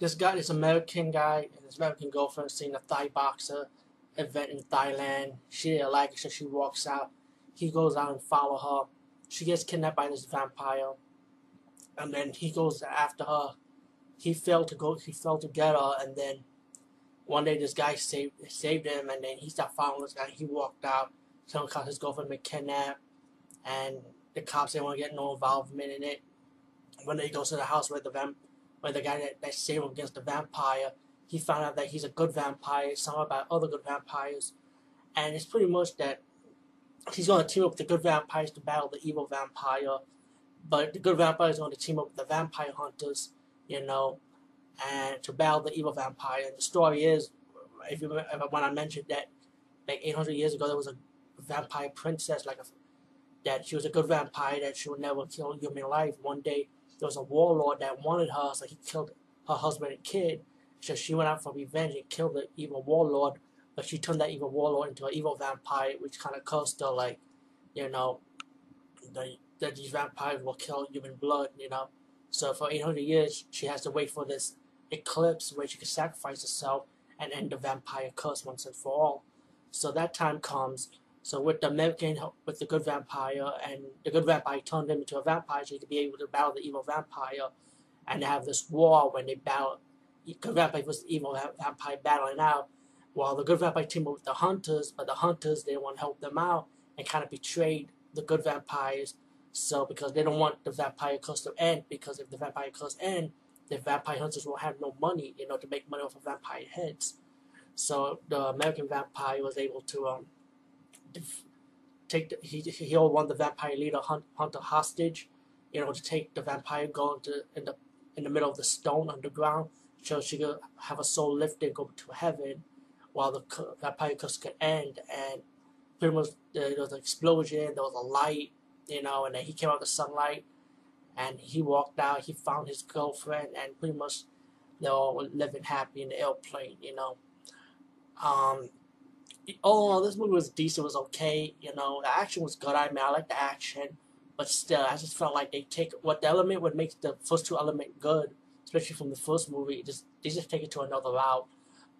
this guy, this American guy, and his American girlfriend seeing a Thai boxer event in Thailand. She didn't like it, so she walks out. He goes out and follow her. She gets kidnapped by this vampire, and then he goes after her. He failed to go. He failed to get her, and then one day this guy saved saved him, and then he started following this guy. He walked out, telling cause his girlfriend been kidnapped, and the cops didn't want to get no involvement in it. When they goes to the house where the vamp, where the guy that, that saved him against the vampire, he found out that he's a good vampire, some about other good vampires, and it's pretty much that he's going to team up with the good vampires to battle the evil vampire, but the good vampire is going to team up with the vampire hunters, you know, and to battle the evil vampire. And the story is, if you remember, when I mentioned that, like 800 years ago, there was a vampire princess, like a, that she was a good vampire that she would never kill human life. One day, there was a warlord that wanted her, so he killed her husband and kid. So she went out for revenge and killed the evil warlord, but she turned that evil warlord into an evil vampire, which kind of caused her, like, you know, the, that these vampires will kill human blood, you know. So for 800 years, she has to wait for this eclipse where she can sacrifice herself and end the vampire curse once and for all. So that time comes. So with the American, with the good vampire, and the good vampire turned him into a vampire, so he could be able to battle the evil vampire, and have this war when they battle. Good vampire versus evil vampire battling out, while the good vampire team up with the hunters, but the hunters they want to help them out and kind of betrayed the good vampires. So because they don't want the vampire curse to end, because if the vampire curse end, the vampire hunters will have no money, you know, to make money off of vampire heads. So the American vampire was able to um, take the, he he want the vampire leader hunt, hunter hostage, you know, to take the vampire go into in the in the middle of the stone underground, so she could have a soul lifted and go to heaven, while the vampire curse could end. And pretty much there was an explosion, there was a light, you know, and then he came out of the sunlight, and he walked out. He found his girlfriend, and pretty much they all were living happy in the airplane, you know. Um, oh, this movie was decent, was okay. You know, the action was good. I mean, I like the action, but still, I just felt like they take what the element would make the first two element good, especially from the first movie. Just they just take it to another route.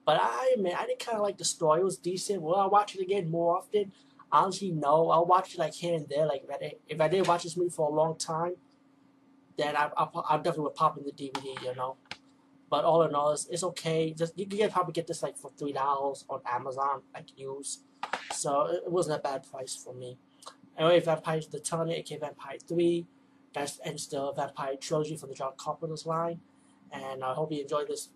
But I mean, I did kind of like the story. It was decent. Will I watch it again more often? Honestly, no. I'll watch it like here and there. Like if I did, if I did watch this movie for a long time, then I, I, I definitely would pop in the DVD. You know. But all in all, it's, it's okay. Just you can probably get this like for three dollars on Amazon, like used. So it, it wasn't a bad price for me. Anyway, Vampire the Turning, aka Vampire 3. That ends the Vampire trilogy from the John Carpenter's line. And I hope you enjoyed this